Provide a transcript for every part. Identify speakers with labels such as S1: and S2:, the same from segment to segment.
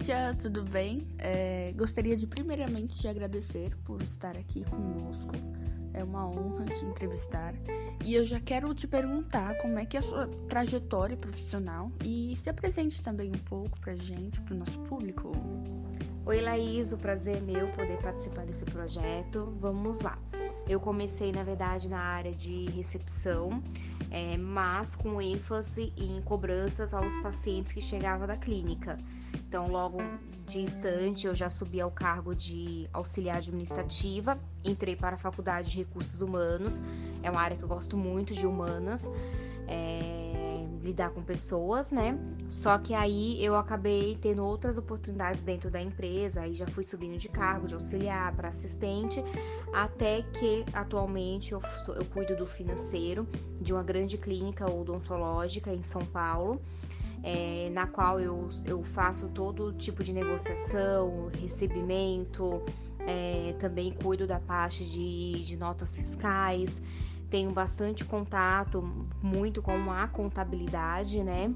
S1: Cíntia, tudo bem? É, gostaria de primeiramente te agradecer por estar aqui conosco. É uma honra te entrevistar. E eu já quero te perguntar como é que é a sua trajetória profissional e se apresente também um pouco pra gente, pro nosso público.
S2: Oi, Laís, o prazer é meu poder participar desse projeto. Vamos lá. Eu comecei, na verdade, na área de recepção, é, mas com ênfase em cobranças aos pacientes que chegavam da clínica. Então, logo de instante, eu já subi ao cargo de auxiliar administrativa, entrei para a Faculdade de Recursos Humanos, é uma área que eu gosto muito de humanas, é, lidar com pessoas, né? Só que aí eu acabei tendo outras oportunidades dentro da empresa, aí já fui subindo de cargo, de auxiliar para assistente, até que atualmente eu, eu cuido do financeiro de uma grande clínica odontológica em São Paulo é, na qual eu, eu faço todo tipo de negociação, recebimento, é, também cuido da parte de, de notas fiscais, tenho bastante contato, muito com a contabilidade, né?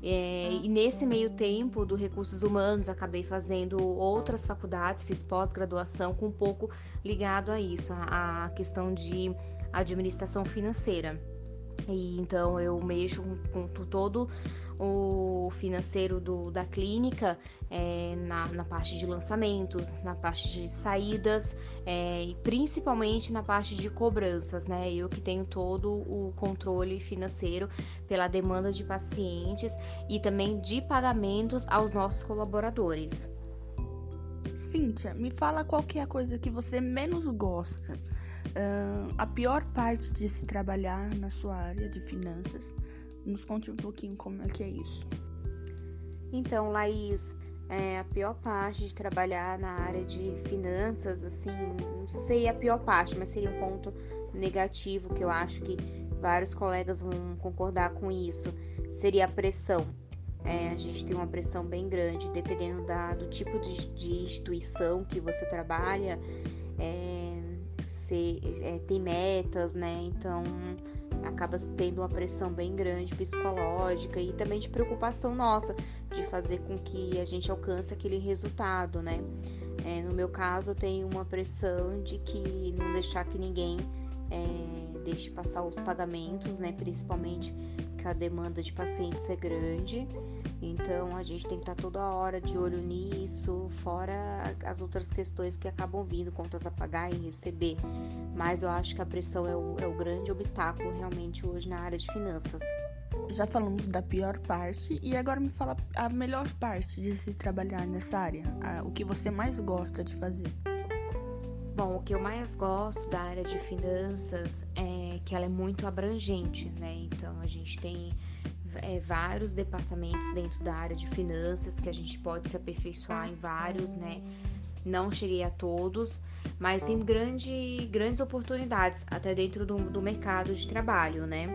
S2: É, e nesse meio tempo do recursos humanos acabei fazendo outras faculdades, fiz pós-graduação com um pouco ligado a isso, a, a questão de administração financeira. E então eu mexo com, com todo o financeiro do, da clínica é, na, na, parte de lançamentos, na parte de saídas é, e principalmente na parte de cobranças, né? Eu que tenho todo o controle financeiro pela demanda de pacientes e também de pagamentos aos nossos colaboradores.
S1: Cíntia, me fala qual que é a coisa que você menos gosta. Uh, a pior parte de se trabalhar na sua área de finanças nos conte um pouquinho como é que é isso.
S2: Então, Laís, é, a pior parte de trabalhar na área de finanças, assim, não sei a pior parte, mas seria um ponto negativo que eu acho que vários colegas vão concordar com isso, seria a pressão. É, a gente tem uma pressão bem grande, dependendo da, do tipo de, de instituição que você trabalha, é, se, é, tem metas, né? Então acaba tendo uma pressão bem grande psicológica e também de preocupação nossa de fazer com que a gente alcance aquele resultado, né? É, no meu caso, eu tenho uma pressão de que não deixar que ninguém é, deixe passar os pagamentos, né? Principalmente que a demanda de pacientes é grande. Então a gente tem que estar toda hora de olho nisso, fora as outras questões que acabam vindo, contas a pagar e receber. Mas eu acho que a pressão é o, é o grande obstáculo realmente hoje na área de finanças.
S1: Já falamos da pior parte e agora me fala a melhor parte de se trabalhar nessa área, o que você mais gosta de fazer.
S2: Bom, o que eu mais gosto da área de finanças é que ela é muito abrangente, né? Então a gente tem é, vários departamentos dentro da área de finanças que a gente pode se aperfeiçoar em vários, né? Não cheguei a todos, mas tem grande, grandes oportunidades até dentro do, do mercado de trabalho, né?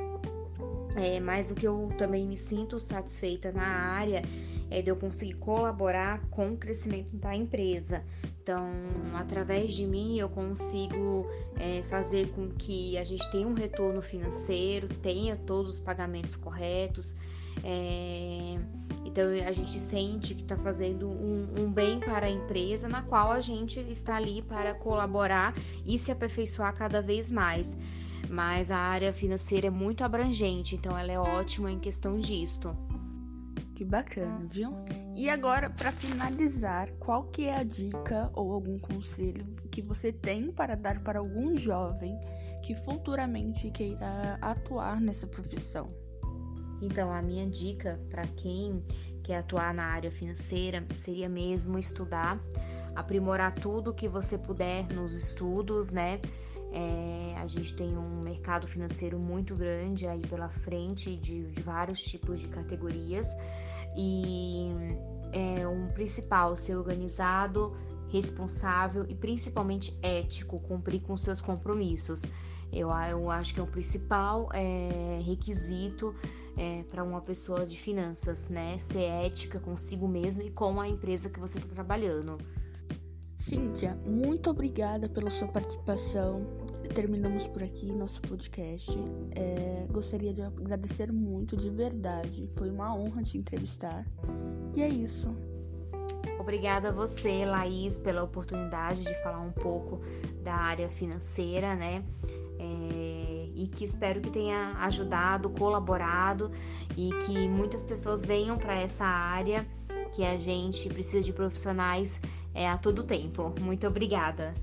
S2: É, mas o que eu também me sinto satisfeita na área é de eu conseguir colaborar com o crescimento da empresa. Então, através de mim, eu consigo é, fazer com que a gente tenha um retorno financeiro, tenha todos os pagamentos corretos. É, então, a gente sente que está fazendo um, um, bem para a empresa, na qual a gente está ali para colaborar e se aperfeiçoar cada vez mais. Mas a área financeira é muito abrangente, então ela é ótima em questão disto.
S1: Que bacana, viu? E agora, para finalizar, qual que é a dica ou algum conselho que você tem para dar para algum jovem que futuramente queira atuar nessa profissão?
S2: Então, a minha dica para quem quer atuar na área financeira seria mesmo estudar, aprimorar tudo que você puder nos estudos, né? É, a gente tem um mercado financeiro muito grande aí pela frente de, de vários tipos de categorias e é um principal ser organizado, responsável e principalmente ético, cumprir com seus compromissos. Eu, eu acho que é o principal é, requisito é, para uma pessoa de finanças, né? Ser ética consigo mesmo e com a empresa que você está trabalhando.
S1: Cíntia, muito obrigada pela sua participação. Terminamos por aqui nosso podcast. É, gostaria de agradecer muito, de verdade. Foi uma honra te entrevistar. E é isso.
S2: Obrigada a você, Laís, pela oportunidade de falar um pouco da área financeira, né? É, e que espero que tenha ajudado, colaborado e que muitas pessoas venham para essa área que a gente precisa de profissionais é, a todo tempo. Muito obrigada.